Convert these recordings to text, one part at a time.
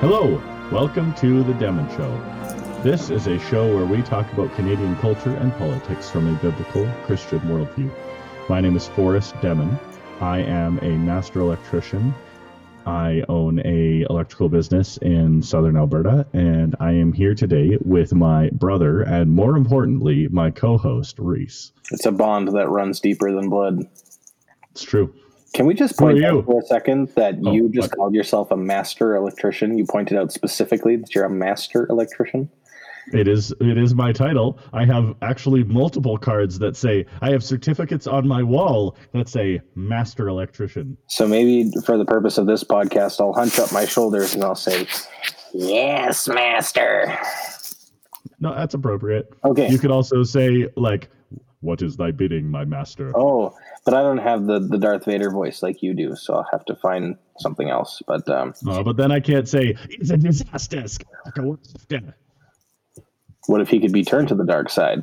Hello, welcome to The Demon Show. This is a show where we talk about Canadian culture and politics from a biblical Christian worldview. My name is Forrest Demon. I am a master electrician. I own a electrical business in southern Alberta, and I am here today with my brother and, more importantly, my co-host Reese. It's a bond that runs deeper than blood. It's true. Can we just point out for a second that Oh, you just called yourself a master electrician? You pointed out specifically that you're a master electrician. It is it is my title. I have actually multiple cards that say I have certificates on my wall that say master electrician. So maybe for the purpose of this podcast, I'll hunch up my shoulders and I'll say, "Yes, master." No, that's appropriate. Okay. You could also say like what is thy bidding, my master? Oh, but I don't have the the Darth Vader voice like you do, so I'll have to find something else. But um, Uh, but then I can't say it's a disaster. What if he could be turned to the dark side?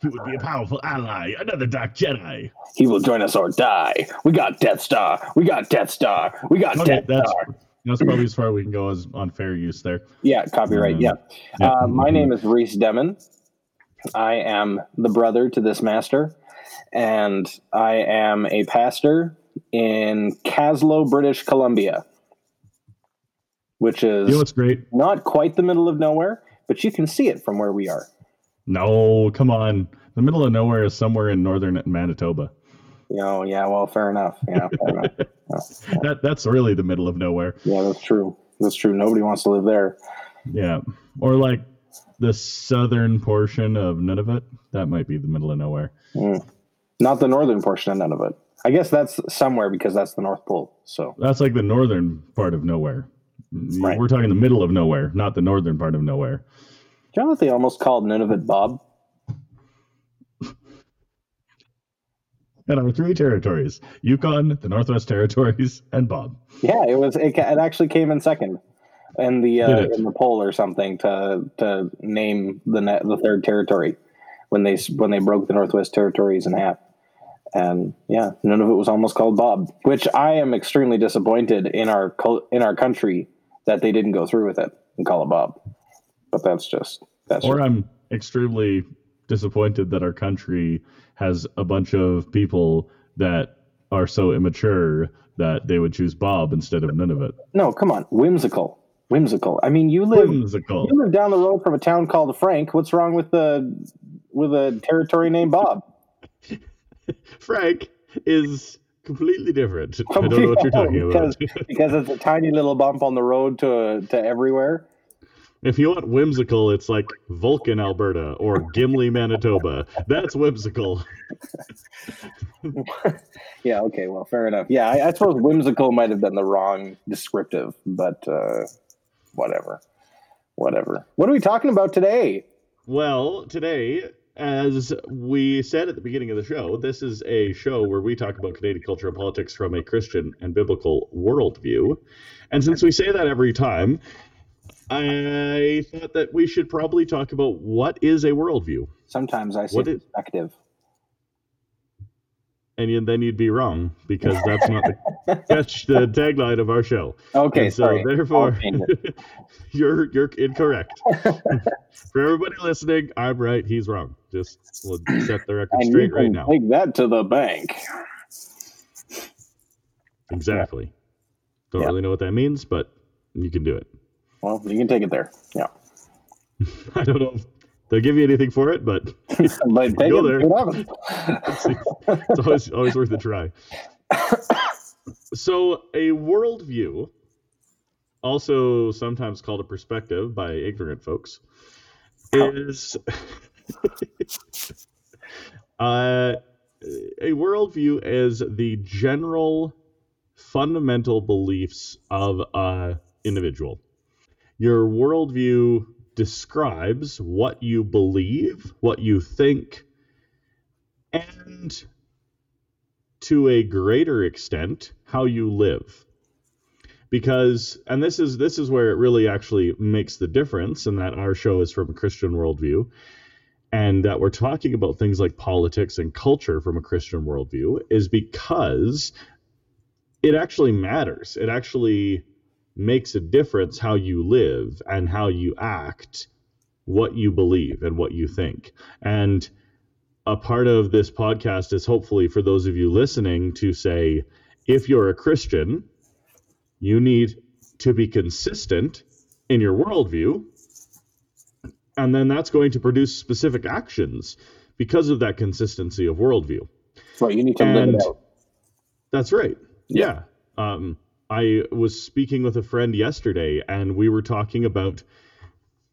He would be a powerful ally, another dark Jedi. He will join us or die. We got Death Star. We got Death Star. We got Okay, Death that's Star. that's probably as far we can go as on fair use there. Yeah, copyright. Um, Yeah. yeah. Uh, my name is Reese Demon. I am the brother to this master, and I am a pastor in Kaslo, British Columbia, which is You know what's great? not quite the middle of nowhere, but you can see it from where we are. No, come on. The middle of nowhere is somewhere in northern Manitoba. Know, yeah, well, fair enough. Yeah, fair enough. That that's really the middle of nowhere. Yeah, that's true. That's true. Nobody wants to live there. Yeah. Or like the southern portion of Nunavut. That might be the middle of nowhere. Mm. Not the northern portion of Nunavut. I guess that's somewhere because that's the North Pole. So That's like the northern part of nowhere. Right. We're talking the middle of nowhere, not the northern part of nowhere. Do you know they almost called Nunavut Bob? And our three territories Yukon, the Northwest Territories, and Bob. Yeah, it was. It, it actually came in second in the uh, in the poll or something to to name the ne- the third territory when they when they broke the Northwest Territories in half. And yeah, Nunavut was almost called Bob, which I am extremely disappointed in our in our country that they didn't go through with it and call it Bob. But that's just that's Or just- I'm extremely disappointed that our country has a bunch of people that are so immature that they would choose Bob instead of Nunavut. no, come on, whimsical, whimsical. I mean, you live Whimsical. you live down the road from a town called Frank. What's wrong with the with a territory named Bob? Frank is completely different. I don't know what you're talking about. because, because it's a tiny little bump on the road to to everywhere. If you want whimsical, it's like Vulcan, Alberta, or Gimli, Manitoba. That's whimsical. Yeah, okay, well, fair enough. Yeah, I, I suppose whimsical might have been the wrong descriptive, but uh, whatever, whatever. What are we talking about today? Well, today, as we said at the beginning of the show, this is a show where we talk about Canadian culture and politics from a Christian and biblical worldview. And since we say that every time, I thought that we should probably talk about what is a worldview. Sometimes I say What is- perspective. And then you'd be wrong because that's not the, that's the tagline of our show. Okay, And so sorry. therefore, I'll change it. you're you're incorrect. For everybody listening, I'm right. He's wrong. Just we'll set the record and straight right now. take that to the bank. Exactly. Don't Yeah. really know what that means, but you can do it. Well, you can take it there. Yeah, I don't know if they'll give you anything for it, but but Go there. It it's, it's always always worth a try. So, a worldview, also sometimes called a perspective by ignorant folks, is uh, a worldview is the general fundamental beliefs of a individual. Your worldview describes what you believe, what you think, and to a greater extent, how you live. Because, and this is this is where it really actually makes the difference, and that our show is from a Christian worldview, and that we're talking about things like politics and culture from a Christian worldview, is because it actually matters. It actually makes a difference how you live and how you act, what you believe and what you think. And a part of this podcast is hopefully for those of you listening to say, if you're a Christian, you need to be consistent in your worldview. And then that's going to produce specific actions because of that consistency of worldview. Right. You need to and live it out. That's right. Yeah. yeah. Um, I was speaking with a friend yesterday and we were talking about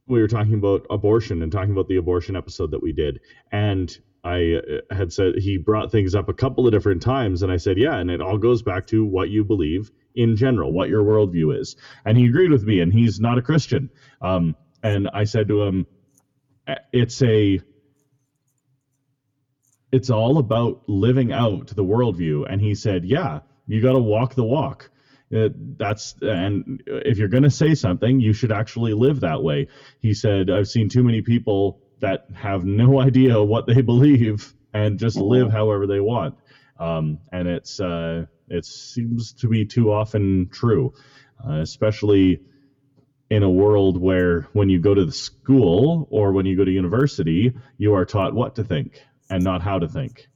we were talking about abortion and talking about the abortion episode that we did. And I uh, had said he brought things up a couple of different times, and I said, yeah, and it all goes back to what you believe in general, what your worldview is. And he agreed with me, and he's not a Christian. Um, and I said to him, it's a it's all about living out the worldview. And he said, yeah, you got to walk the walk. Uh, that's and if you're going to say something, you should actually live that way. He said, I've seen too many people that have no idea what they believe and just live however they want. Um, and it's uh, it seems to be too often true, uh, especially in a world where when you go to the school or when you go to university, you are taught what to think and not how to think.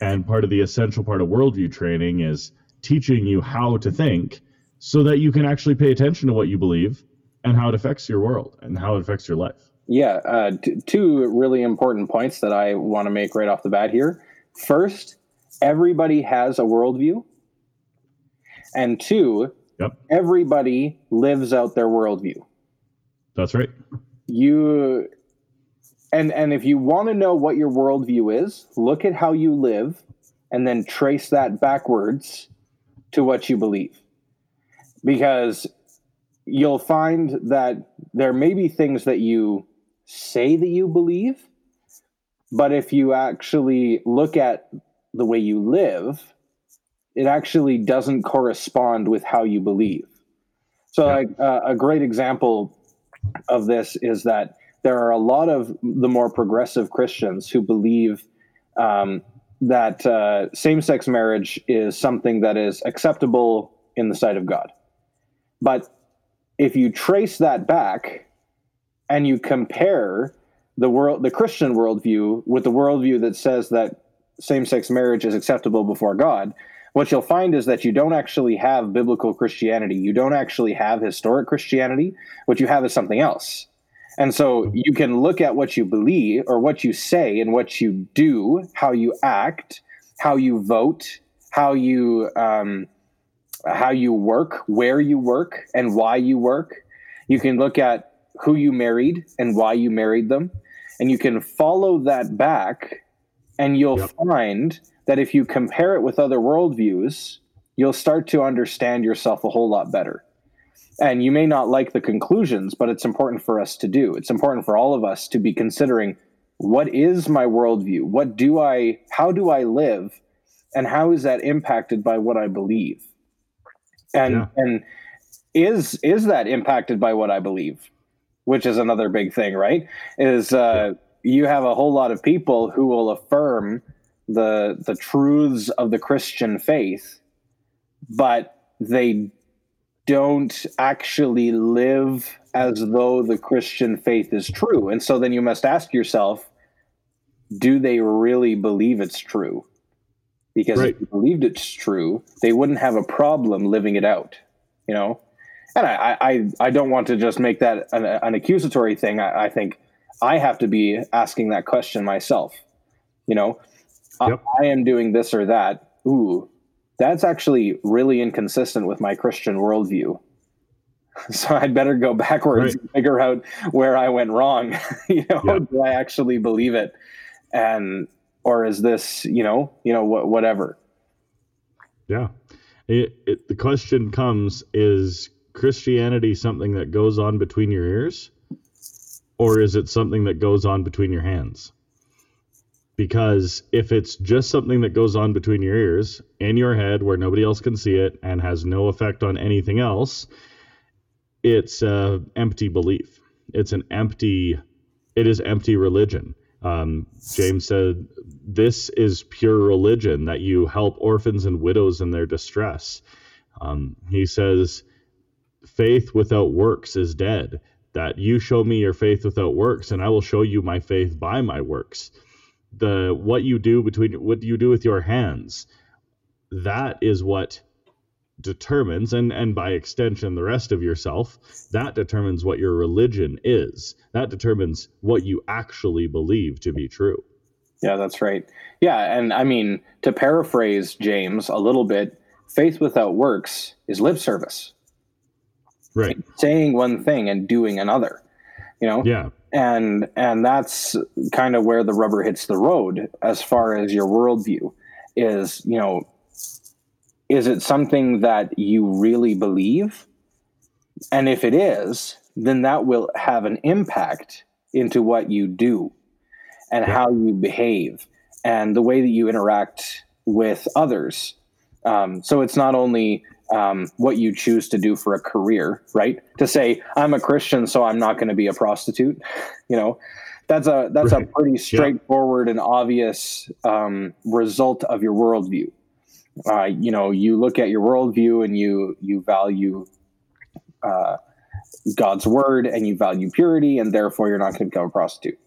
And part of the essential part of worldview training is teaching you how to think so that you can actually pay attention to what you believe and how it affects your world and how it affects your life. Yeah, uh, t- two really important points that I want to make right off the bat here. First, everybody has a worldview. And two, yep. everybody lives out their worldview. That's right. You and and if you want to know what your worldview is, look at how you live and then trace that backwards to what you believe. Because you'll find that there may be things that you say that you believe, but if you actually look at the way you live, it actually doesn't correspond with how you believe. So, yeah. like uh, a great example of this is that there are a lot of the more progressive Christians who believe um, that uh, same-sex marriage is something that is acceptable in the sight of God. But if you trace that back and you compare the world, the Christian worldview, with the worldview that says that same-sex marriage is acceptable before God, what you'll find is that you don't actually have biblical Christianity. You don't actually have historic Christianity. What you have is something else. And so you can look at what you believe or what you say and what you do, how you act, how you vote, how you um, how you work, where you work, and why you work. You can look at who you married and why you married them. And you can follow that back, and you'll yep. find that if you compare it with other worldviews, you'll start to understand yourself a whole lot better. And you may not like the conclusions, but it's important for us to do. It's important for all of us to be considering what is my worldview? What do I, how do I live? And how is that impacted by what I believe? And, yeah. and is, is that impacted by what I believe? which is another big thing, right? Is uh, you have a whole lot of people who will affirm the the truths of the Christian faith, but they don't actually live as though the Christian faith is true. And so then you must ask yourself, do they really believe it's true? Because right. if they believed it's true, they wouldn't have a problem living it out, you know? and I, I, I don't want to just make that an, an accusatory thing. I, I, think I have to be asking that question myself. You know, yep. I, I, am doing this or that. Ooh, that's actually really inconsistent with my Christian worldview. So I'd better go backwards right. and figure out where I went wrong. you know, yep. do I actually believe it? And or is this, you know, you know, wh- whatever. Yeah. It, it, the question comes is Christianity something that goes on between your ears? Or is it something that goes on between your hands? Because if it's just something that goes on between your ears, in your head, where nobody else can see it and has no effect on anything else, it's empty belief. It's an empty, it is empty religion. Um, James said, This is pure religion that you help orphans and widows in their distress. Um, he says, faith without works is dead. That you show me your faith without works, and I will show you my faith by my works. The what you do between what do you do with your hands, that is what determines and and by extension the rest of yourself that determines what your religion is. That determines what you actually believe to be true. Yeah that's right. Yeah and i mean to paraphrase james a little bit faith without works is lip service. Right. Saying one thing and doing another you know? Yeah and and that's kind of where the rubber hits the road as far as your worldview is you know is it something that you really believe? And if it is then that will have an impact into what you do and how you behave and the way that you interact with others. Um, so it's not only um, what you choose to do for a career, right? To say I'm a Christian, so I'm not going to be a prostitute. You know, that's a that's right. a pretty straightforward yeah. and obvious um, result of your worldview. Uh, you know, you look at your worldview and you you value uh, God's word and you value purity, and therefore you're not going to become a prostitute.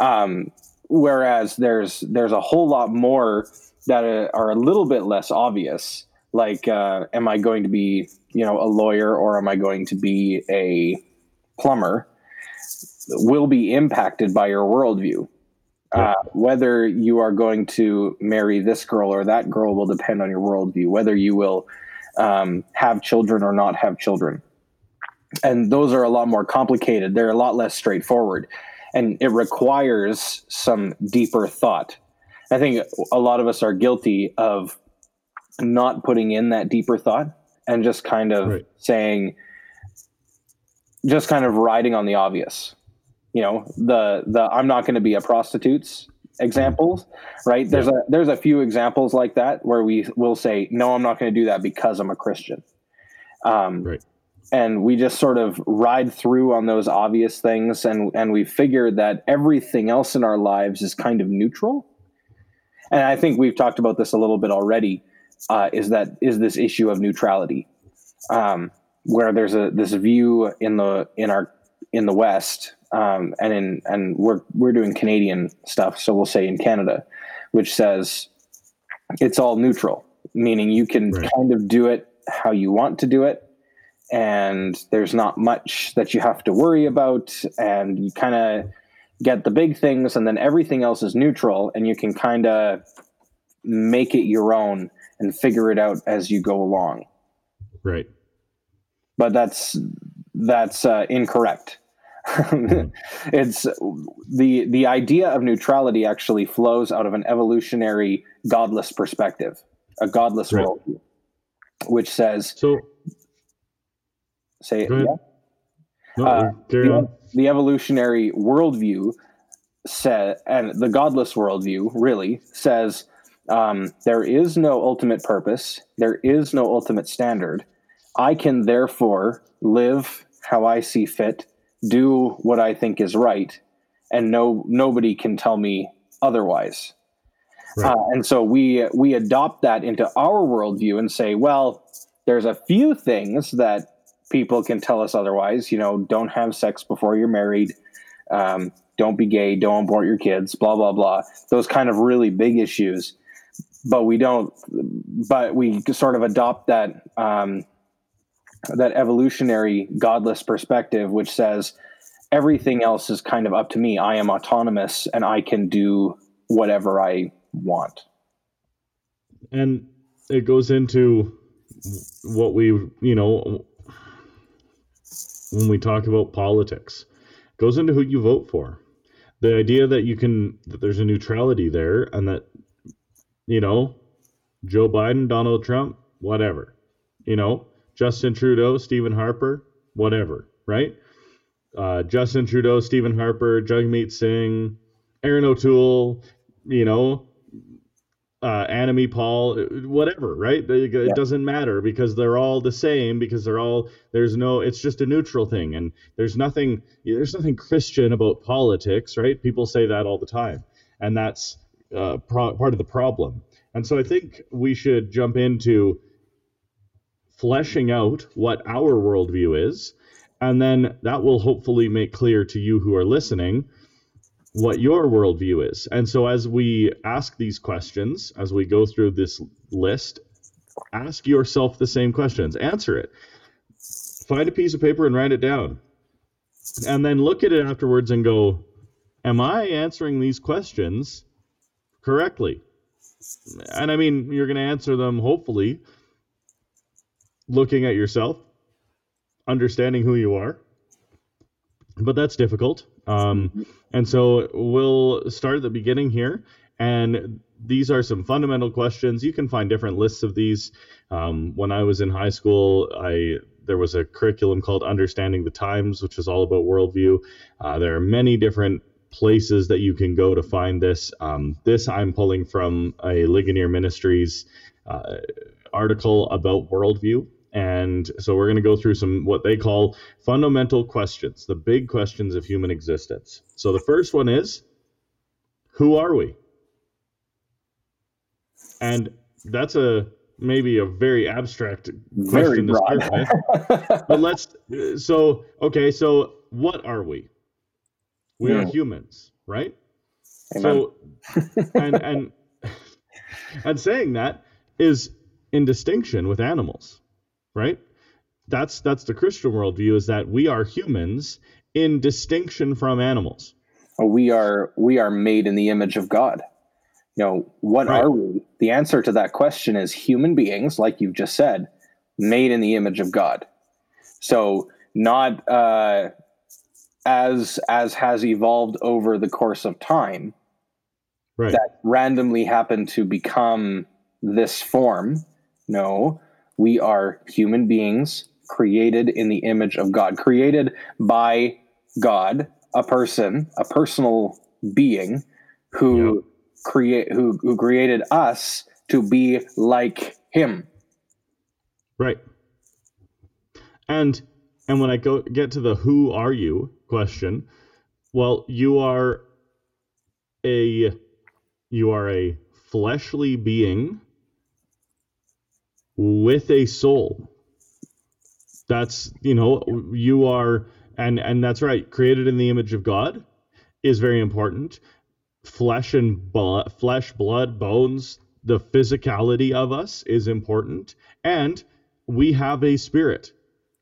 Um, whereas there's there's a whole lot more that are a little bit less obvious like uh, am i going to be you know a lawyer or am i going to be a plumber will be impacted by your worldview. Uh, whether you are going to marry this girl or that girl will depend on your worldview whether you will um, have children or not have children. And those are a lot more complicated. They're a lot less straightforward. And it requires some deeper thought. I think a lot of us are guilty of not putting in that deeper thought and just kind of right. saying just kind of riding on the obvious. You know the the i'm not going to be a prostitute's examples right? There's a there's a few examples like that where we will say no i'm not going to do that because i'm a christian. Um, right. and we just sort of ride through on those obvious things and and we figure that everything else in our lives is kind of neutral. And i think we've talked about this a little bit already uh, is that is this issue of neutrality, um, where there's a this view in the in our in the West, um, and in and we're we're doing Canadian stuff, so we'll say in Canada, which says it's all neutral, meaning you can right. kind of do it how you want to do it, and there's not much that you have to worry about, and you kind of get the big things, and then everything else is neutral, and you can kind of make it your own and figure it out as you go along. Right. But that's that's uh, incorrect. it's the the idea of neutrality actually flows out of an evolutionary godless perspective, a godless right. worldview, which says so. Say it. Yeah. No, uh, the, the, evolutionary worldview said, and the godless worldview really says um, there is no ultimate purpose. There is no ultimate standard. I can therefore live how I see fit, do what I think is right, and no nobody can tell me otherwise. Right. Uh, and so we we adopt that into our worldview and say, well, there's a few things that people can tell us otherwise. You know, don't have sex before you're married. Um, don't be gay. Don't abort your kids. Blah blah blah. Those kind of really big issues but we don't but we sort of adopt that um, that evolutionary godless perspective which says everything else is kind of up to me. I am autonomous and i can do whatever i want. And it goes into what we you know when we talk about politics it goes into who you vote for. The idea that you can that there's a neutrality there and that you know, Joe Biden, Donald Trump, whatever. You know, Justin Trudeau, Stephen Harper, whatever, right? Uh, Justin Trudeau, Stephen Harper, Jagmeet Singh, Erin O'Toole, you know, uh, Annamie Paul, whatever, right? It, yeah. doesn't matter because they're all the same because they're all there's no it's just a neutral thing and there's nothing there's nothing Christian about politics, right? People say that all the time, and that's uh, pro- part of the problem. And so I think we should jump into fleshing out what our worldview is. And then that will hopefully make clear to you who are listening what your worldview is. And so, as we ask these questions, as we go through this list, ask yourself the same questions, answer it. Find a piece of paper and write it down. And then look at it afterwards and go, Am I answering these questions correctly? And I mean, you're going to answer them hopefully looking at yourself, understanding who you are. But that's difficult. Um, and so we'll start at the beginning here. And these are some fundamental questions. You can find different lists of these. Um, when I was in high school, I there was a curriculum called Understanding the Times, which is all about worldview. Uh, there are many different places that you can go to find this. Um, this I'm pulling from a Ligonier Ministries uh, article about worldview. And so we're going to go through some what they call fundamental questions, the big questions of human existence. So the first one is Who are we? And that's a maybe a very abstract Very question to broad. start with. but let's so okay, so what are we? We are Hmm. humans, right? Amen. So and and and saying that is in distinction with animals, right? That's that's the Christian worldview is that we are humans in distinction from animals. we are we are made in the image of God. You know, what Right. are we? The answer to that question is human beings, like you've just said, made in the image of God. So not uh, as as has evolved over the course of time Right. that randomly happened to become this form. No, we are human beings created in the image of God, created by God, a person, a personal being who create who, who created us to be like him. Right. And and when I go get to the who are you question, well, you are a you are a fleshly being with a soul. That's, you know, you are and and that's right, created in the image of God is very important. Flesh and blood, flesh, blood, bones, the physicality of us is important and we have a spirit.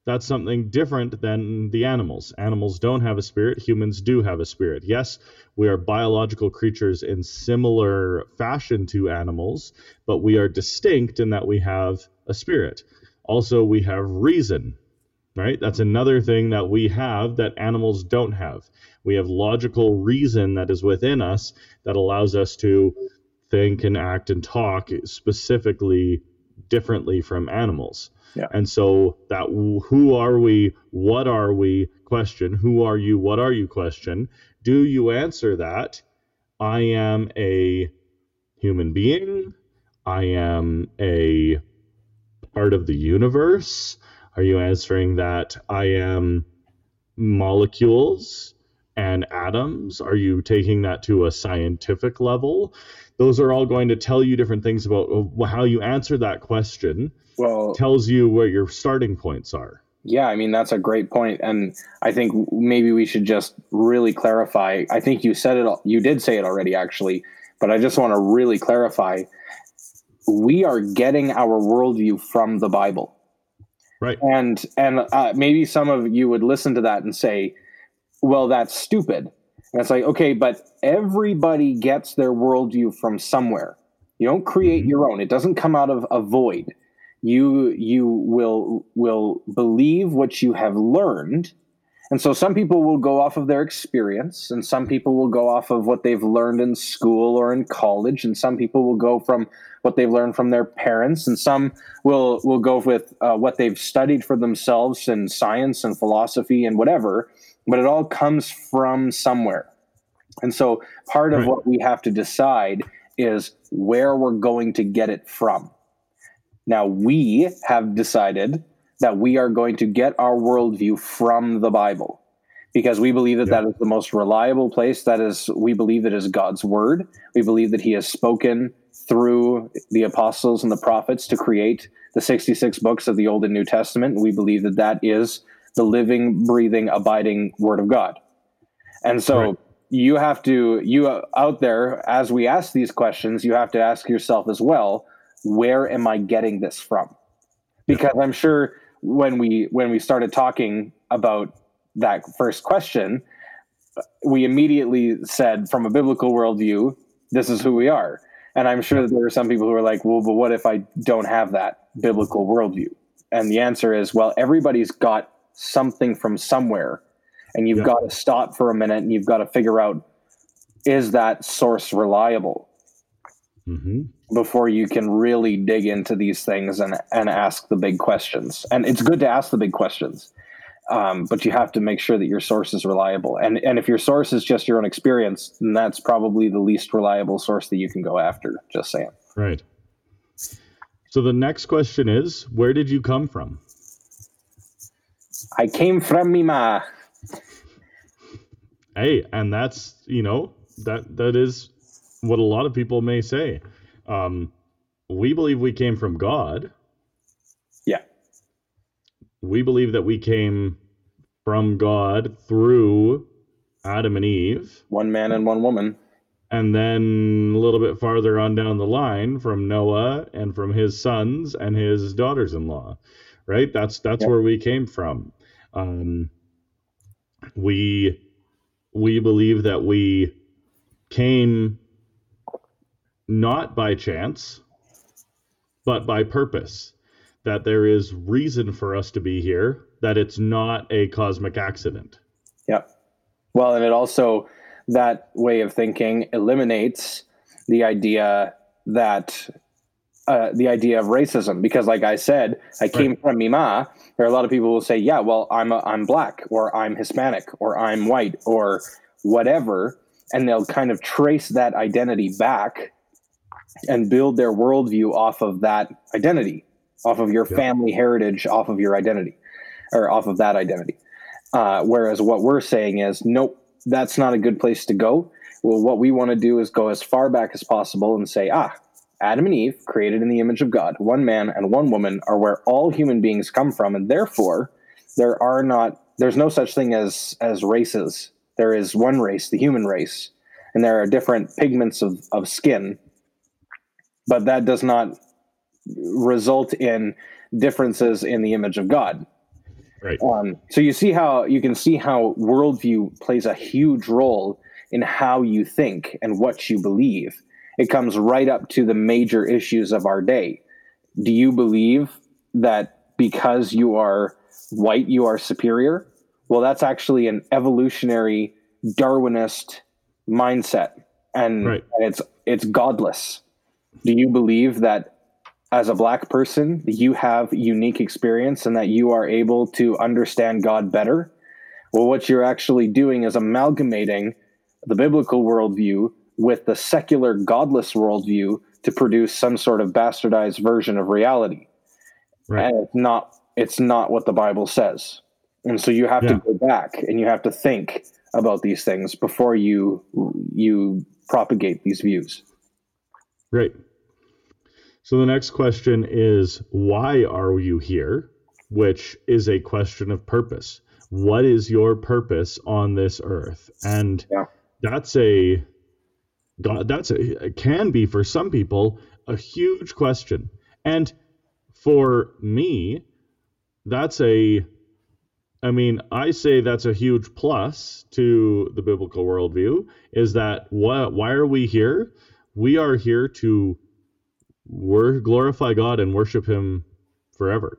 That's something different than the animals. Animals don't have a spirit, humans do have a spirit. Yes, we are biological creatures in similar fashion to animals, but we are distinct in that we have a spirit. Also, we have reason, right? That's another thing that we have that animals don't have. We have logical reason that is within us that allows us to think and act and talk specifically differently from animals. Yeah. And so that who are we, what are we question, who are you, what are you question, do you answer that? I am a human being. I am a part of the universe. Are you answering that I am molecules and atoms? Are you taking that to a scientific level? Those are all going to tell you different things about uh, how you answer that question, Well, tells you where your starting points are. Yeah, I mean that's a great point, and I think maybe we should just really clarify. I think you said it, you did say it already, actually, but I just want to really clarify. We are getting our worldview from the Bible, Right. and and uh, maybe some of you would listen to that and say, "Well, that's stupid." And it's like, okay, but everybody gets their worldview from somewhere. You don't create Mhm. your own; it doesn't come out of a void you you will will believe what you have learned and so some people will go off of their experience and some people will go off of what they've learned in school or in college and some people will go from what they've learned from their parents and some will will go with uh, what they've studied for themselves in science and philosophy and whatever but it all comes from somewhere and so part of Right. what we have to decide is where we're going to get it from now, we have decided that we are going to get our worldview from the Bible because we believe that Yeah. that is the most reliable place. That is, we believe that is God's word. We believe that He has spoken through the apostles and the prophets to create the 66 books of the Old and New Testament. We believe that that is the living, breathing, abiding Word of God. And so right. you have to, you uh, out there, as we ask these questions, you have to ask yourself as well, where am I getting this from? Because I'm sure when we when we started talking about that first question, we immediately said from a biblical worldview, this is who we are. And I'm sure that there are some people who are like, well, but what if I don't have that biblical worldview? And the answer is, well, everybody's got something from somewhere. And you've yeah. got to stop for a minute and you've got to figure out is that source reliable mm-hmm. before you can really dig into these things and, and ask the big questions. And it's good to ask the big questions um, but you have to make sure that your source is reliable. And and if your source is just your own experience, then that's probably the least reliable source that you can go after. Just saying. Right. So the next question is, where did you come from? I came from me ma. Hey, and that's you know that that is what a lot of people may say. Um, we believe we came from God Yeah. we believe that we came from God through Adam and Eve. One man and one woman. And then a little bit farther on down the line from Noah and from his sons and his daughters-in-law. Right? That's that's yep. where we came from. Um, we we believe that we came not by chance, but by purpose that there is reason for us to be here, that it's not a cosmic accident. Yep. Well, and it also, that way of thinking eliminates the idea that uh, the idea of racism because like i said i came right. from mima there are a lot of people who will say yeah well i'm a, i'm black or i'm hispanic or i'm white or whatever and they'll kind of trace that identity back and build their worldview off of that identity off of your yeah. family heritage, off of your identity, or off of that identity. Uh, whereas what we're saying is, nope, that's not a good place to go. Well, what we want to do is go as far back as possible and say, ah, Adam and Eve, created in the image of God, one man and one woman, are where all human beings come from, and therefore there are not there's no such thing as as races. There is one race, the human race, and there are different pigments of, of skin, but that does not result in differences in the image of God. Right. Um, so you see how you can see how worldview plays a huge role in how you think and what you believe. It comes right up to the major issues of our day. Do you believe that because you are white, you are superior? Well, that's actually an evolutionary Darwinist mindset, and, right. and it's it's godless. Do you believe that as a black person you have unique experience and that you are able to understand God better. Well, what you're actually doing is amalgamating the biblical worldview with the secular godless worldview to produce some sort of bastardized version of reality. Right. And it's not it's not what the Bible says. And so you have yeah. to go back and you have to think about these things before you you propagate these views. Right. So the next question is why are you here? Which is a question of purpose. What is your purpose on this earth? And yeah. that's a that's a can be for some people a huge question. And for me, that's a I mean, I say that's a huge plus to the biblical worldview is that what why are we here? We are here to we're glorify God and worship Him forever.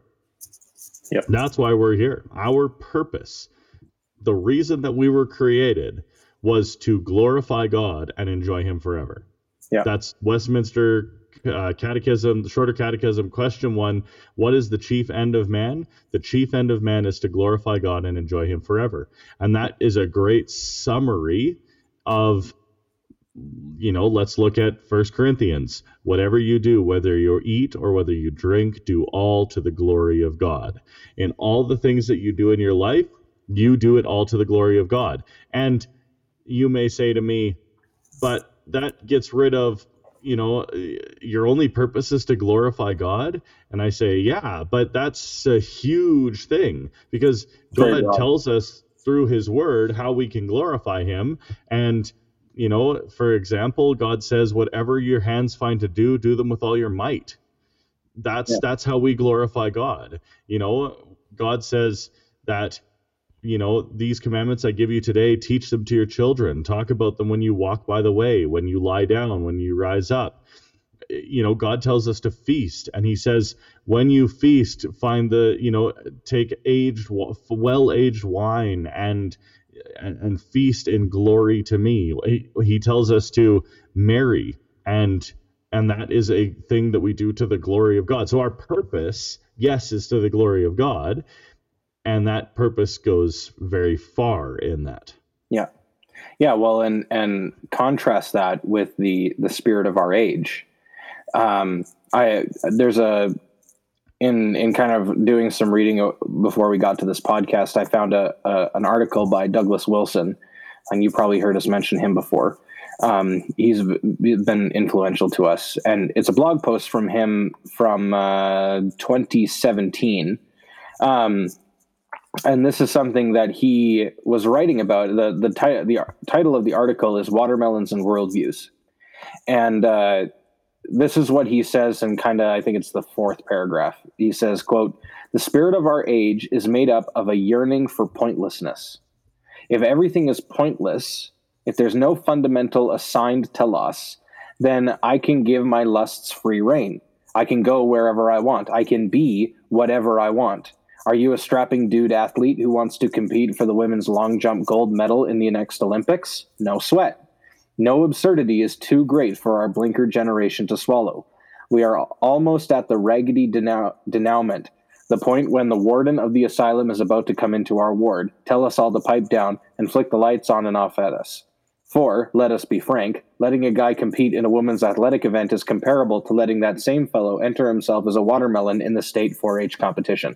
Yep. That's why we're here. Our purpose, the reason that we were created, was to glorify God and enjoy Him forever. Yeah. That's Westminster uh, Catechism, the Shorter Catechism, question one What is the chief end of man? The chief end of man is to glorify God and enjoy Him forever. And that is a great summary of you know, let's look at First Corinthians. Whatever you do, whether you eat or whether you drink, do all to the glory of God. In all the things that you do in your life, you do it all to the glory of God. And you may say to me, but that gets rid of you know, your only purpose is to glorify God. And I say, yeah, but that's a huge thing because God tells us through his word how we can glorify him. And, you know, for example, God says, whatever your hands find to do, do them with all your might. That's yeah. that's how we glorify God. You know, God says that you know, these commandments I give you today, teach them to your children. Talk about them when you walk by the way, when you lie down, when you rise up. You know, God tells us to feast, and He says, when you feast, find the, you know, take aged, well aged wine and, and feast in glory to me. He, he tells us to marry, and and that is a thing that we do to the glory of God. So our purpose, yes, is to the glory of God, and that purpose goes very far in that. Yeah. Yeah well and and contrast that with the the spirit of our age. Um i there's a in in kind of doing some reading before we got to this podcast i found a, a an article by douglas wilson and you probably heard us mention him before. Um, he's been influential to us and it's a blog post from him from uh, 2017 um, and this is something that he was writing about. the the, ti- the title of the article is "Watermelons and Worldviews," and uh, this is what he says. And kind of, I think it's the fourth paragraph. He says, "quote The spirit of our age is made up of a yearning for pointlessness. If everything is pointless, if there's no fundamental assigned telos, then I can give my lusts free rein. I can go wherever I want. I can be whatever I want." Are you a strapping dude athlete who wants to compete for the women's long jump gold medal in the next Olympics? No sweat. No absurdity is too great for our blinker generation to swallow. We are almost at the raggedy denow- denouement, the point when the warden of the asylum is about to come into our ward, tell us all to pipe down, and flick the lights on and off at us. For, let us be frank, letting a guy compete in a women's athletic event is comparable to letting that same fellow enter himself as a watermelon in the state 4 H competition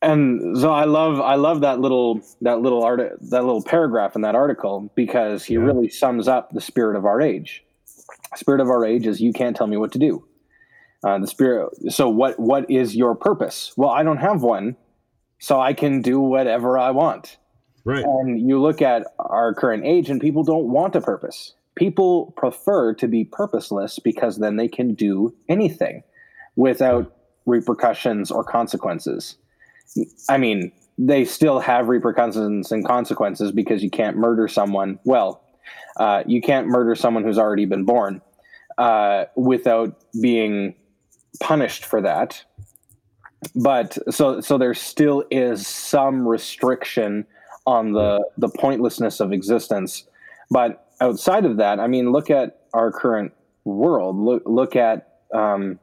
and so I love I love that little that little art that little paragraph in that article because he yeah. really sums up the spirit of our age. Spirit of our age is you can't tell me what to do. Uh, the spirit. So what what is your purpose? Well, I don't have one, so I can do whatever I want. Right. And you look at our current age, and people don't want a purpose. People prefer to be purposeless because then they can do anything without repercussions or consequences. I mean, they still have repercussions and consequences because you can't murder someone. Well, uh, you can't murder someone who's already been born uh, without being punished for that. But so so there still is some restriction on the the pointlessness of existence. But outside of that, I mean, look at our current world. Look look at um,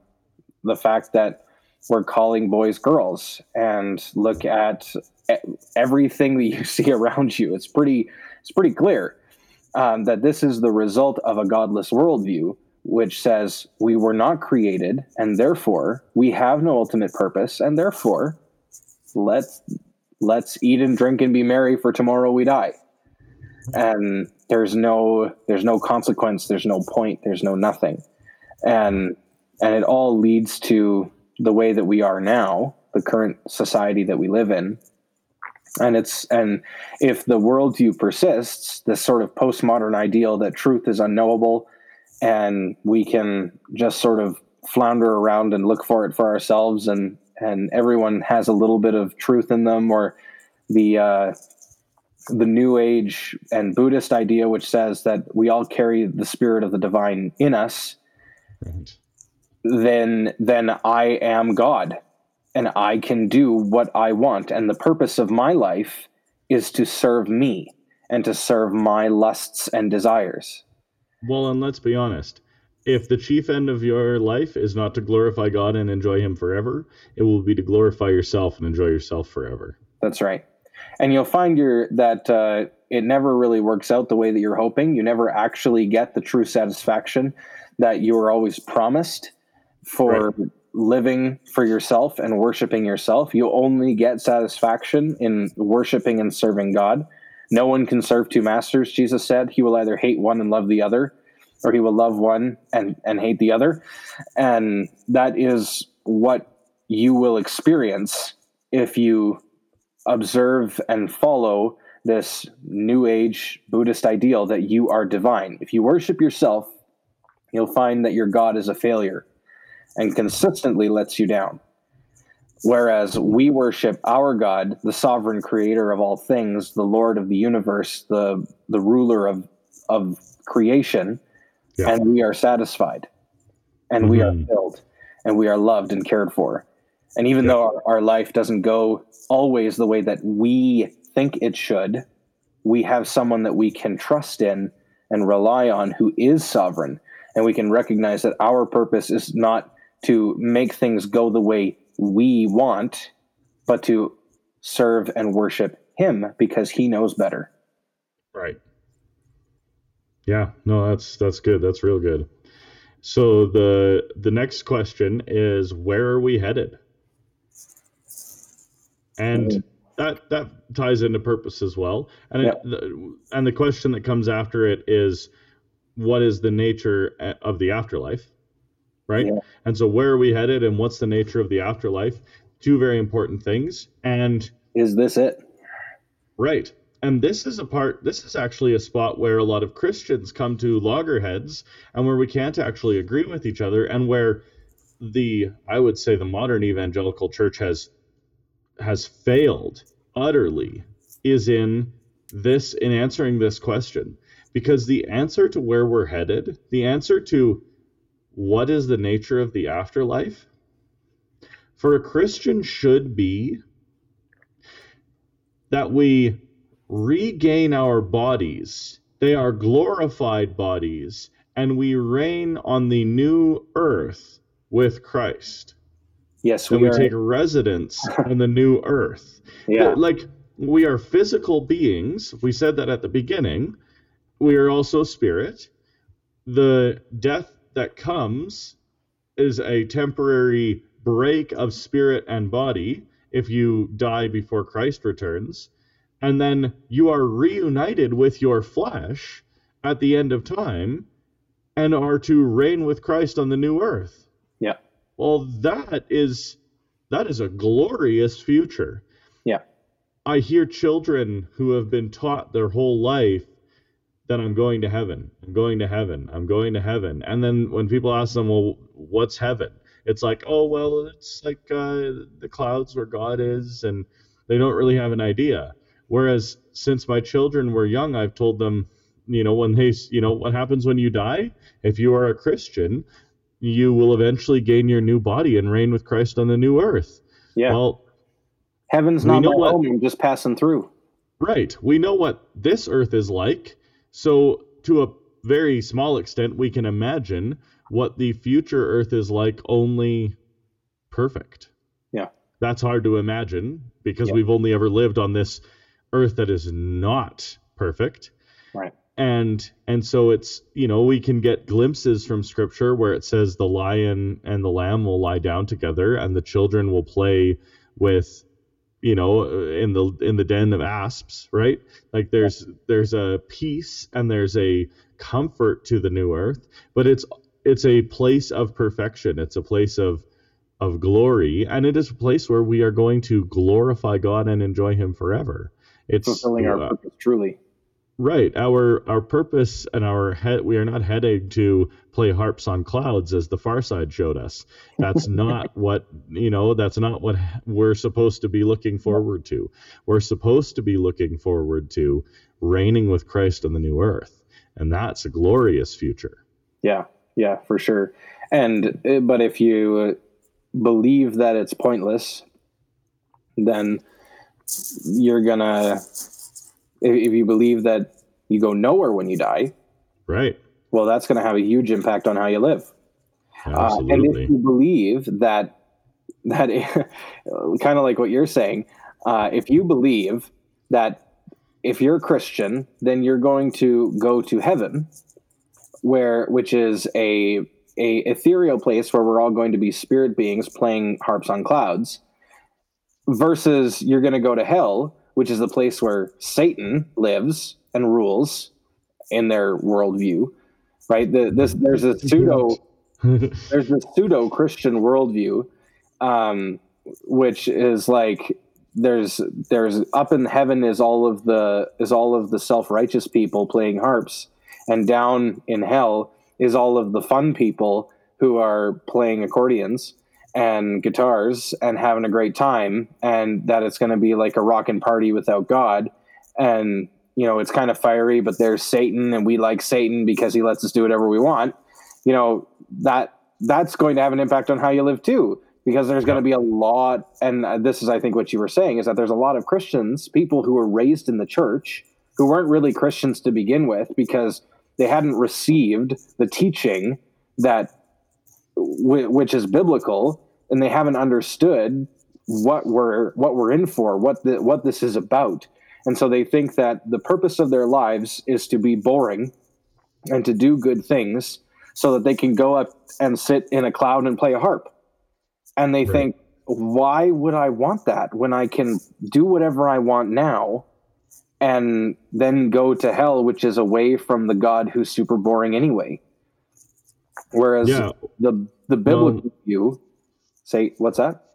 the fact that we're calling boys girls and look at everything that you see around you. It's pretty it's pretty clear um, that this is the result of a godless worldview, which says we were not created and therefore we have no ultimate purpose and therefore let's let's eat and drink and be merry for tomorrow we die. And there's no there's no consequence, there's no point, there's no nothing. And and it all leads to the way that we are now, the current society that we live in. And it's and if the worldview persists, this sort of postmodern ideal that truth is unknowable and we can just sort of flounder around and look for it for ourselves and and everyone has a little bit of truth in them or the uh, the new age and buddhist idea which says that we all carry the spirit of the divine in us right then then I am God and I can do what I want and the purpose of my life is to serve me and to serve my lusts and desires. Well, and let's be honest. If the chief end of your life is not to glorify God and enjoy him forever, it will be to glorify yourself and enjoy yourself forever. That's right. And you'll find your that uh, it never really works out the way that you're hoping. You never actually get the true satisfaction that you were always promised for right. living for yourself and worshiping yourself. You only get satisfaction in worshiping and serving God. No one can serve two masters, Jesus said. He will either hate one and love the other. or he will love one and and hate the other and that is what you will experience if you observe and follow this new age buddhist ideal that you are divine if you worship yourself you'll find that your god is a failure and consistently lets you down whereas we worship our god the sovereign creator of all things the lord of the universe the the ruler of of creation Yeah. and we are satisfied and we are Mhm. filled and we are loved and cared for and even Yeah. though our, our life doesn't go always the way that we think it should we have someone that we can trust in and rely on who is sovereign and we can recognize that our purpose is not to make things go the way we want but to serve and worship him because he knows better Right. Yeah, no, that's that's good. That's real good. So the the next question is where are we headed? And hmm. that that ties into purpose as well. And it, the, and the question that comes after it is what is the nature eh, of the afterlife? Right? Yeah. And so where are we headed and what's the nature of the afterlife? Two very important things. And is this it Right. And this is a part, this is actually a spot where a lot of Christians come to loggerheads and where we can't actually agree with each other and where the, I would say, the modern evangelical church has has failed utterly is in this in answering this question because the answer to where we're headed the answer to what is the nature of the afterlife for a christian should be that we regain our bodies. They are glorified bodies, and we reign on the new earth with Christ. yes we we take residence on the new earth. yeah Like we are physical beings. We said that at the beginning. We are also spirit. The death that comes is a temporary break of spirit and body if you die before Christ returns. And then you are reunited with your flesh at the end of time and are to reign with Christ on the new earth. Yeah. Well, that is that is a glorious future. Yeah. I hear children who have been taught their whole life that I'm going to heaven. I'm going to heaven. I'm going to heaven. And then when people ask them, "Well, what's heaven?" It's like, "Oh, well, it's like uh, the clouds where God is," and they don't really have an idea. Whereas since my children were young, I've told them, you know, when they, you know, what happens when you die? If you are a Christian, you will eventually gain your new body and reign with Christ on the new earth. yeah Well, heaven's not my what- home i'm just passing through Right. We know what this earth is like. So, to a very small extent, we can imagine what the future earth is like, only perfect. Yeah. That's hard to imagine because Yeah. we've only ever lived on this earth that is not perfect. Right. And and so it's, you know, we can get glimpses from scripture where it says the lion and the lamb will lie down together and the children will play with you know in the in the den of asps right? Like there's there's a peace and there's a comfort to the new earth but it's it's a place of perfection. It's a place of of glory and it is a place where we are going to glorify god and enjoy him forever. It's fulfilling our uh, purpose truly Right. Our our purpose and our head we are not heading to play harps on clouds as the far side showed us. That's not what you know, that's not what we're supposed to be looking forward to. We're supposed to be looking forward to reigning with Christ on the new earth. And that's a glorious future. Yeah, yeah, for sure. And uh, but if you uh, believe that it's pointless, then you're gonna. If if you believe that you go nowhere when you die, Right. well, that's going to have a huge impact on how you live. Uh, and if you believe that that kind of like what you're saying, uh, if you believe that if you're a Christian, then you're going to go to heaven, where which is a a ethereal place where we're all going to be spirit beings playing harps on clouds, versus you're going to go to hell, which is the place where Satan lives and rules in their worldview. right? The, this there's a pseudo there's a pseudo Christian worldview, um, which is like there's there's up in heaven is all of the is all of the self righteous people playing harps, and down in hell is all of the fun people who are playing accordions and guitars and having a great time, and that it's going to be like a rockin' party without God, and you know it's kind of fiery, but there's Satan, and we like Satan because he lets us do whatever we want. You know that that's going to have an impact on how you live too because there's going to be a lot and uh, this is i think what you were saying is that there's a lot of christians people who were raised in the church who weren't really christians to begin with because they hadn't received the teaching that which is biblical and they haven't understood what we're what we're in for what the, what this is about and so they think that the purpose of their lives is to be boring and to do good things so that they can go up and sit in a cloud and play a harp and they right. think why would i want that when i can do whatever i want now and then go to hell which is away from the god who's super boring anyway whereas yeah. the the biblical um, view say what's that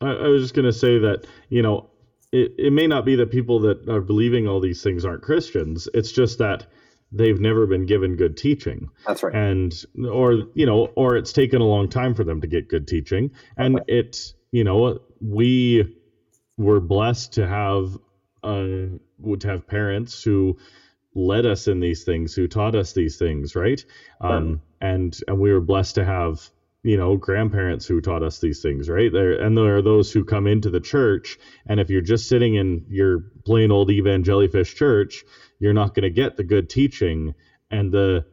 I, I was just going to say that you know it, it may not be that people that are believing all these things aren't christians it's just that they've never been given good teaching. That's right. And or you know, or it's taken a long time for them to get good teaching. And it, you know, we were blessed to have uh to have parents who led us in these things, who taught us these things, right? Um and and we were blessed to have you know grandparents who taught us these things right there and there are those who come into the church and if you're just sitting in your plain old evangelifish church you're not going to get the good teaching and the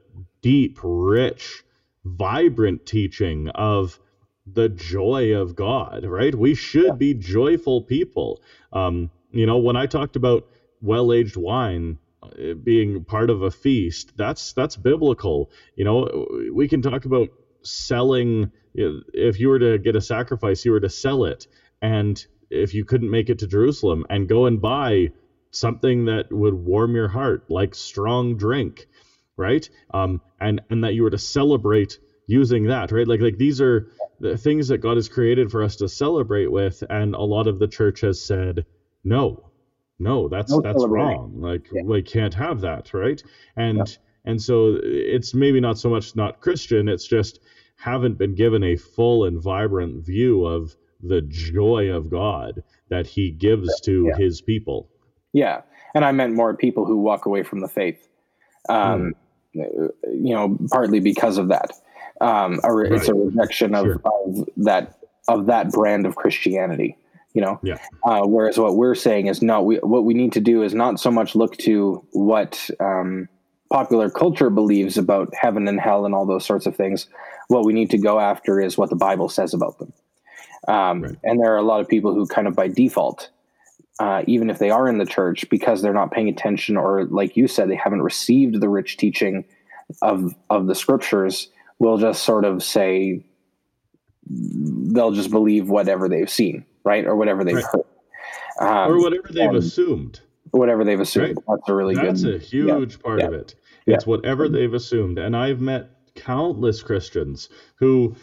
deep, rich, vibrant teaching of the joy of God, right? We should yeah. be joyful people. Um, you know, when I talked about well-aged wine uh, being part of a feast, that's that's biblical. You know, we can talk about selling if you were to get a sacrifice, you were to sell it and if you couldn't make it to Jerusalem and go and buy something that would warm your heart, like strong drink, right? Um, and and that you were to celebrate using that, right? Like like these are the things that God has created for us to celebrate with, and a lot of the church has said no, no, that's no that's wrong. Like yeah. we can't have that, right? And yeah. and so it's maybe not so much not Christian, it's just haven't been given a full and vibrant view of the joy of God that He gives to yeah. His people. Yeah, and I meant more people who walk away from the faith. Um, mm. You know, partly because of that. Um, re- right. It's a rejection of, sure. of, that of that brand of Christianity. You know, yeah. Uh, whereas what we're saying is no. We, what we need to do is not so much look to what um, popular culture believes about heaven and hell and all those sorts of things. What we need to go after is what the Bible says about them. Um, right. And there are a lot of people who kind of by default uh, even if they are in the church, because they're not paying attention, or like you said, they haven't received the rich teaching of of the scriptures, will just sort of say they'll just believe whatever they've seen, right, or whatever they've right. heard, um, or whatever they've assumed. Whatever they've assumed. Right. That's a really That's good. That's a huge yeah. part yeah. of it. It's yeah. whatever they've assumed, and I've met countless Christians who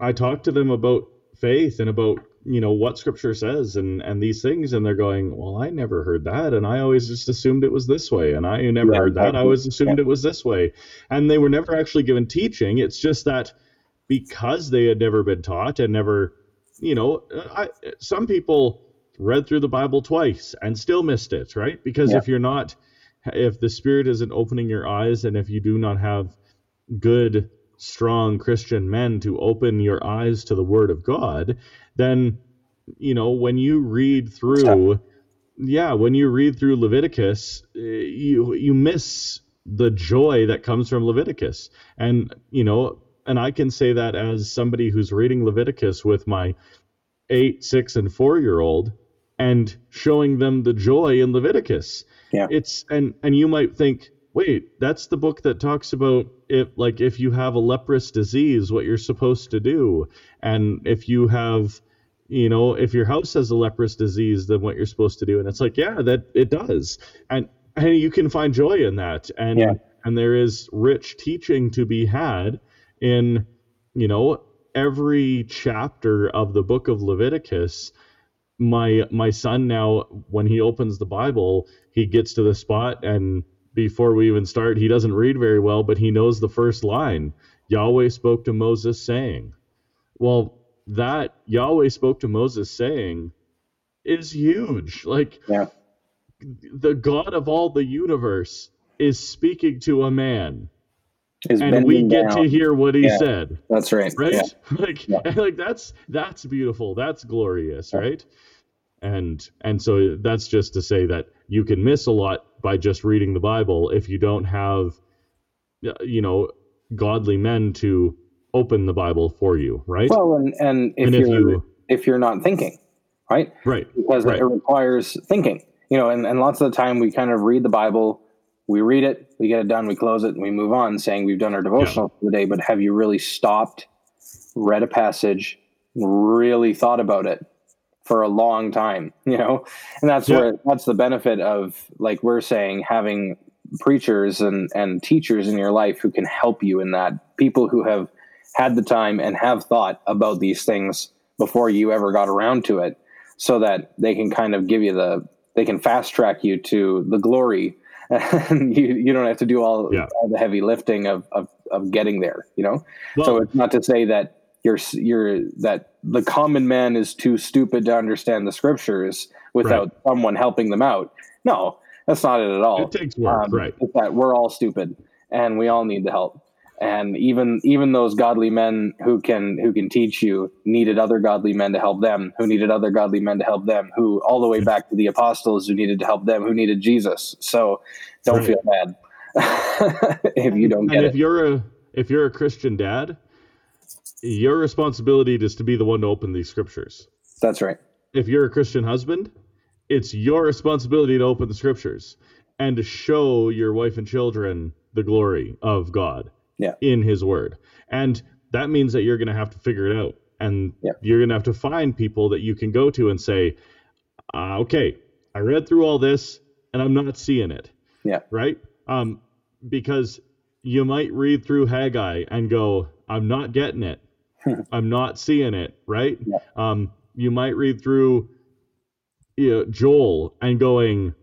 I talk to them about faith and about you know what scripture says and and these things and they're going well i never heard that and i always just assumed it was this way and i never yeah, heard that i always assumed yeah. it was this way and they were never actually given teaching it's just that because they had never been taught and never you know I, some people read through the bible twice and still missed it right because yeah. if you're not if the spirit isn't opening your eyes and if you do not have good strong Christian men to open your eyes to the Word of God, then, you know, when you read through, yeah, when you read through Leviticus, eh, you you miss the joy that comes from Leviticus, and you know, and I can say that as somebody who's reading Leviticus with my eight, six, and four year old, and showing them the joy in Leviticus. Yeah, it's and and you might think wait, that's the book that talks about if like if you have a leprous disease, what you're supposed to do, and if you have you know if your house has a leprous disease then what you're supposed to do. And it's like yeah that it does. And and you can find joy in that. And yeah. and there is rich teaching to be had in you know every chapter of the book of leviticus. My my son now when he opens the bible he gets to the spot and before we even start he doesn't read very well but he knows the first line yahweh spoke to moses saying well that yahweh spoke to moses saying is huge like Yeah. the god of all the universe is speaking to a man Is and we get down. to hear what he Yeah. said That's right. right Yeah. like like that's that's beautiful that's glorious right and and so that's just to say that you can miss a lot by just reading the bible if you don't have uh, you know godly men to open the bible for you right Well, and and if and if you're you if you're not thinking, right? right because Right. it requires thinking. You know, and, and lots of the time we kind of read the Bible, we read it, we get it done, we close it, and we move on, saying we've done our devotional for the day. But have you really stopped, read a passage, really thought about it for a long time? You know, and that's Yeah. where that's the benefit of like we're saying having preachers and and teachers in your life who can help you in that. People who have had the time and have thought about these things before you ever got around to it so that they can kind of give you the they can fast track you to the glory and you you don't have to do all, Yeah. all the heavy lifting of, of of getting there you know well, so it's not to say that you're you're that the common man is too stupid to understand the scriptures without someone helping them out. No that's not it at all. It takes work um, right. that we're all stupid and we all need the help. And even even those godly men who can who can teach you needed other godly men to help them who needed other godly men to help them who all the way back to the apostles who needed to help them who needed jesus. So don't Right. feel bad if you don't and get if it. you're a if you're a christian dad your responsibility is to be the one to open these scriptures that's right if you're a Christian husband, it's your responsibility to open the scriptures and to show your wife and children the glory of God Yeah. in his word. And that means that you're going to have to figure it out. And Yeah. you're going to have to find people that you can go to and say, uh, okay, I read through all this and I'm not seeing it. Yeah. Right? Um, because you might read through Haggai and go, I'm not getting it. I'm not seeing it. Right? Yeah. Um, you might read through you know, Joel and going,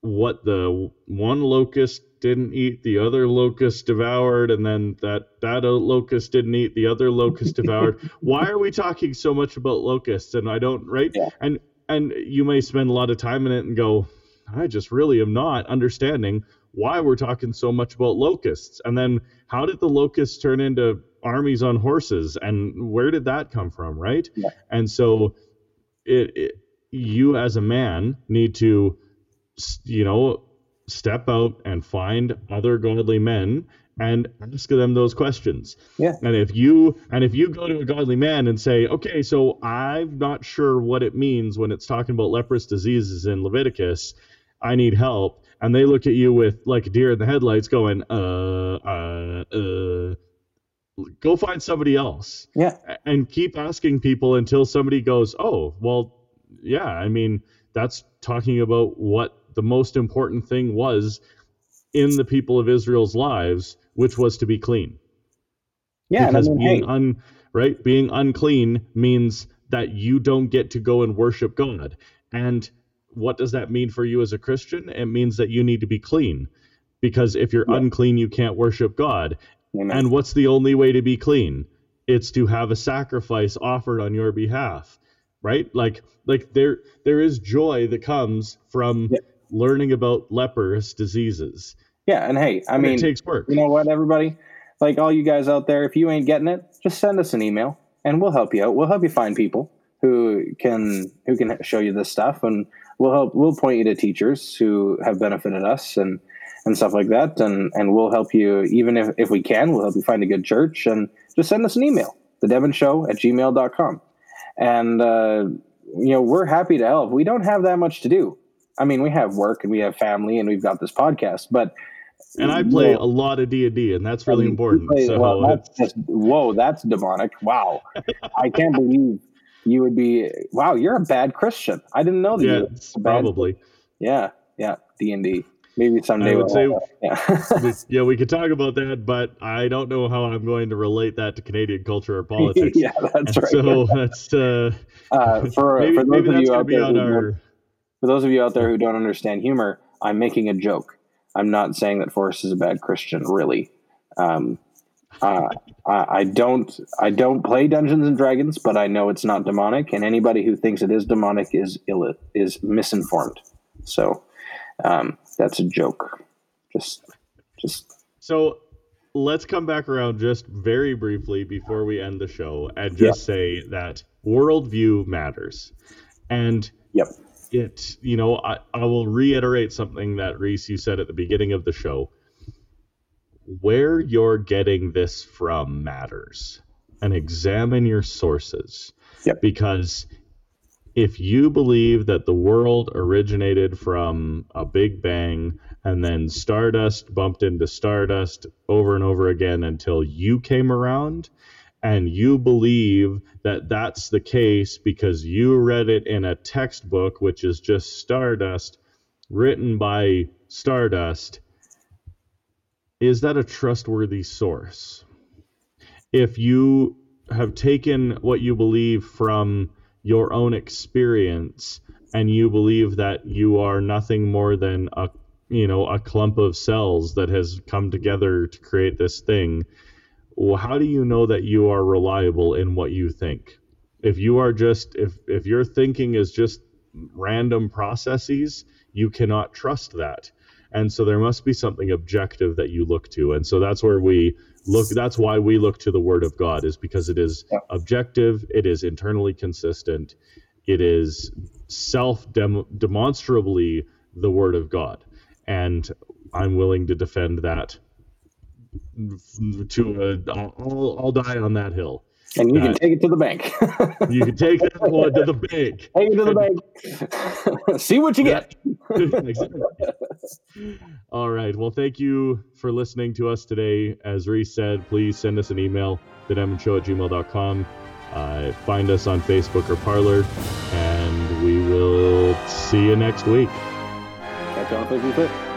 what the one locust didn't eat, the other locust devoured, and then that that locust didn't eat, the other locust devoured. Why are we talking so much about locusts? And I don't right. Yeah. And and you may spend a lot of time in it and go, I just really am not understanding why we're talking so much about locusts. And then how did the locusts turn into armies on horses? And where did that come from? Right. Yeah. And so it, it you as a man need to you know step out and find other godly men and ask them those questions Yeah. and if you and if you go to a godly man and say okay so i'm not sure what it means when it's talking about leprous diseases in leviticus i need help and they look at you with like a deer in the headlights going uh uh uh go find somebody else Yeah. and keep asking people until somebody goes, "Oh, well, yeah, I mean, that's talking about what the most important thing was in the people of Israel's lives, which was to be clean." Yeah. And I because mean, being hey, un right, being unclean means that you don't get to go and worship God. And what does that mean for you as a Christian? It means that you need to be clean. Because if you're Yeah. unclean, you can't worship God. Amen. And what's the only way to be clean? It's to have a sacrifice offered on your behalf, right? Like like there there is joy that comes from Yeah. learning about leprous diseases. yeah. And hey, I And mean, it takes work. you know what, everybody? Like all you guys out there, if you ain't getting it, just send us an email and we'll help you out. We'll help you find people who can who can show you this stuff, and we'll help. We'll point you to teachers who have benefited us and and stuff like that, and and we'll help you even if if we can. We'll help you find a good church, and just send us an email, the Devon Show at gmail.com. and uh, you know we're happy to help. We don't have that much to do. I mean, we have work and we have family and we've got this podcast, but and I play know, a lot of D and D, and that's really important. play- So well, that's just, whoa, that's demonic. Wow, I can't believe you would be. Wow, you're a bad Christian. I didn't know that. yeah, you it's a bad- probably. Yeah, yeah. D and D. Maybe someday. I would we'll- say- yeah. We- yeah, we could talk about that, but I don't know how I'm going to relate that to Canadian culture or politics. yeah, that's And right. So that's uh, uh, for maybe, for those maybe of you out there who our. for those of you out there who don't understand humor, I'm making a joke. I'm not saying that Forrest is a bad Christian, really. Um, uh, I, I don't I don't play Dungeons and Dragons, but I know it's not demonic, and anybody who thinks it is demonic is ill is misinformed. So um, that's a joke. Just just So let's come back around just very briefly before we end the show and just say that worldview matters. And Yep. it, you know, I, I will reiterate something that Reese, you said at the beginning of the show. Where you're getting this from matters and examine your sources. Yep. Because if you believe that the world originated from a big bang and then stardust bumped into stardust over and over again until you came around and you believe that that's the case because you read it in a textbook which is just stardust written by stardust is that a trustworthy source? If you have taken what you believe from your own experience and you believe that you are nothing more than a you know a clump of cells that has come together to create this thing well how do you know that you are reliable in what you think? If you are just if if your thinking is just random processes you cannot trust that. And so there must be something objective that you look to. And so that's where we look that's why we look to the word of god is because it is Yeah. objective it is internally consistent it is self demonstrably the word of god and i'm willing to defend that to a, I'll, I'll die on that hill and you can take it to the bank. you can take that one to the bank take it to the bank. See what you get. exactly. All right. Well, thank you for listening to us today. As Reese said, please send us an email, thedemondshow at gmail.com. Uh, find us on Facebook or Parler, and we will see you next week. Catch you on Facebook.